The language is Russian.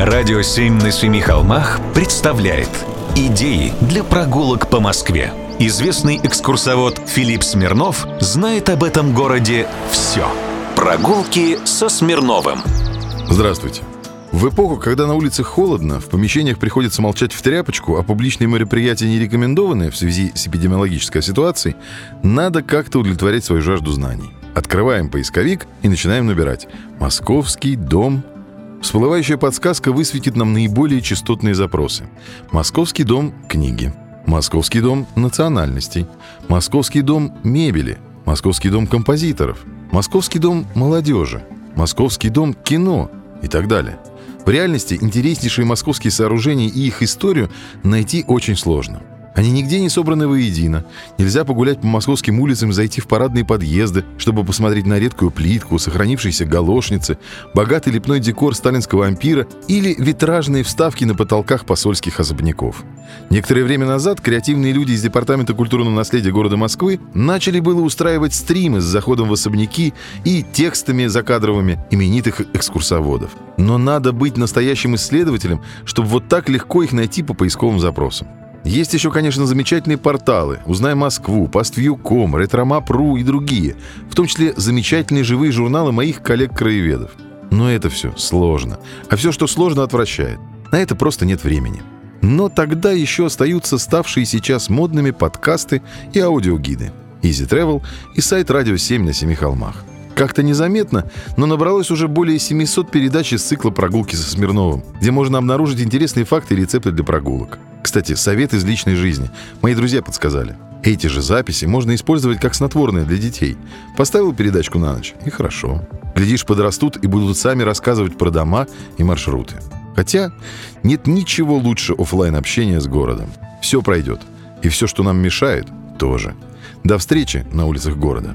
Радио «Семь на семи холмах» представляет Идеи для прогулок по Москве. Известный экскурсовод Филипп Смирнов знает об этом городе все. Прогулки со Смирновым. Здравствуйте. В эпоху, когда на улице холодно, в помещениях приходится молчать в тряпочку, а публичные мероприятия не рекомендованы в связи с эпидемиологической ситуацией, надо как-то удовлетворять свою жажду знаний. Открываем поисковик и начинаем набирать «Московский дом Всплывающая подсказка высветит нам наиболее частотные запросы. Московский дом книги. Московский дом национальностей. Московский дом мебели. Московский дом композиторов. Московский дом молодежи. Московский дом кино и так далее. В реальности интереснейшие московские сооружения и их историю найти очень сложно. Они нигде не собраны воедино. Нельзя погулять по московским улицам, зайти в парадные подъезды, чтобы посмотреть на редкую плитку, сохранившиеся галошницы, богатый лепной декор сталинского ампира или витражные вставки на потолках посольских особняков. Некоторое время назад креативные люди из Департамента культурного наследия города Москвы начали было устраивать стримы с заходом в особняки и текстами закадровыми именитых экскурсоводов. Но надо быть настоящим исследователем, чтобы вот так легко их найти по поисковым запросам. Есть еще, конечно, замечательные порталы «Узнай Москву», «PastVu.com», «Retromap.ru» и другие, в том числе замечательные живые журналы моих коллег-краеведов. Но это все сложно. А все, что сложно, отвращает. На это просто нет времени. Но тогда еще остаются ставшие сейчас модными подкасты и аудиогиды. Easy Travel и сайт «Радио 7 на семи холмах». Как-то незаметно, но набралось уже более 700 передач из цикла «Прогулки со Смирновым», где можно обнаружить интересные факты и рецепты для прогулок. Кстати, совет из личной жизни. Мои друзья подсказали. Эти же записи можно использовать как снотворное для детей. Поставил передачку на ночь, и хорошо. Глядишь, подрастут и будут сами рассказывать про дома и маршруты. Хотя нет ничего лучше офлайн общения с городом. Все пройдет. И все, что нам мешает, тоже. До встречи на улицах города.